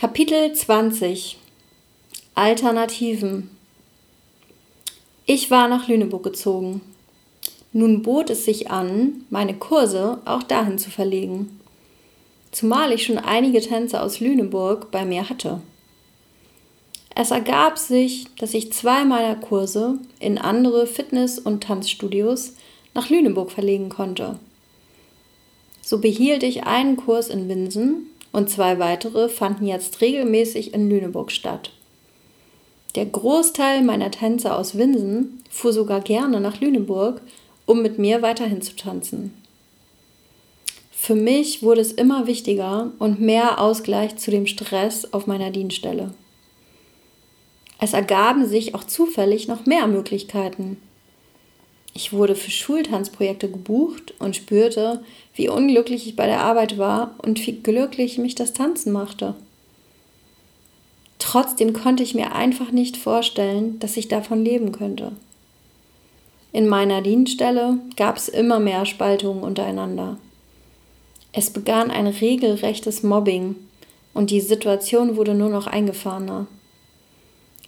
Kapitel 20 Alternativen Ich war nach Lüneburg gezogen. Nun bot es sich an, meine Kurse auch dahin zu verlegen, zumal ich schon einige Tänzer aus Lüneburg bei mir hatte. Es ergab sich, dass ich zwei meiner Kurse in andere Fitness- und Tanzstudios nach Lüneburg verlegen konnte. So behielt ich einen Kurs in Winsen und zwei weitere fanden jetzt regelmäßig in Lüneburg statt. Der Großteil meiner Tänzer aus Winsen fuhr sogar gerne nach Lüneburg, um mit mir weiterhin zu tanzen. Für mich wurde es immer wichtiger und mehr Ausgleich zu dem Stress auf meiner Dienststelle. Es ergaben sich auch zufällig noch mehr Möglichkeiten. Ich wurde für Schultanzprojekte gebucht und spürte, wie unglücklich ich bei der Arbeit war und wie glücklich mich das Tanzen machte. Trotzdem konnte ich mir einfach nicht vorstellen, dass ich davon leben könnte. In meiner Dienststelle gab es immer mehr Spaltungen untereinander. Es begann ein regelrechtes Mobbing und die Situation wurde nur noch eingefahrener.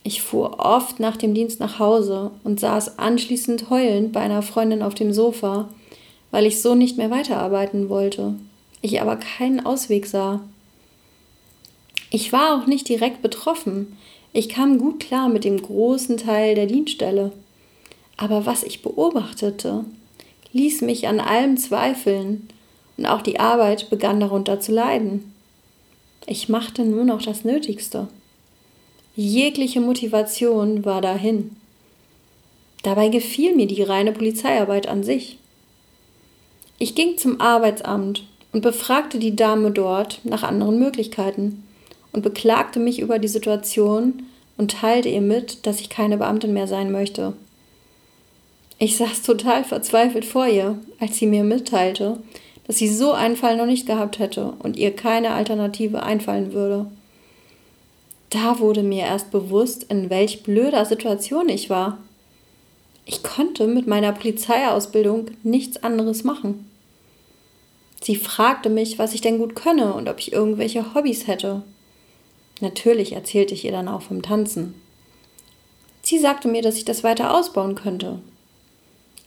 Ich fuhr oft nach dem Dienst nach Hause und saß anschließend heulend bei einer Freundin auf dem Sofa, weil ich so nicht mehr weiterarbeiten wollte, ich aber keinen Ausweg sah. Ich war auch nicht direkt betroffen, ich kam gut klar mit dem großen Teil der Dienststelle. Aber was ich beobachtete, ließ mich an allem zweifeln, und auch die Arbeit begann darunter zu leiden. Ich machte nur noch das Nötigste. Jegliche Motivation war dahin. Dabei gefiel mir die reine Polizeiarbeit an sich. Ich ging zum Arbeitsamt und befragte die Dame dort nach anderen Möglichkeiten und beklagte mich über die Situation und teilte ihr mit, dass ich keine Beamtin mehr sein möchte. Ich saß total verzweifelt vor ihr, als sie mir mitteilte, dass sie so einen Fall noch nicht gehabt hätte und ihr keine Alternative einfallen würde. Da wurde mir erst bewusst, in welch blöder Situation ich war. Ich konnte mit meiner Polizeiausbildung nichts anderes machen. Sie fragte mich, was ich denn gut könne und ob ich irgendwelche Hobbys hätte. Natürlich erzählte ich ihr dann auch vom Tanzen. Sie sagte mir, dass ich das weiter ausbauen könnte.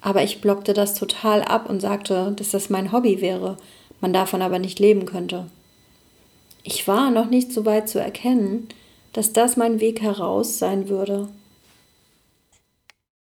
Aber ich blockte das total ab und sagte, dass das mein Hobby wäre, man davon aber nicht leben könnte. Ich war noch nicht so weit zu erkennen, dass das mein Weg heraus sein würde.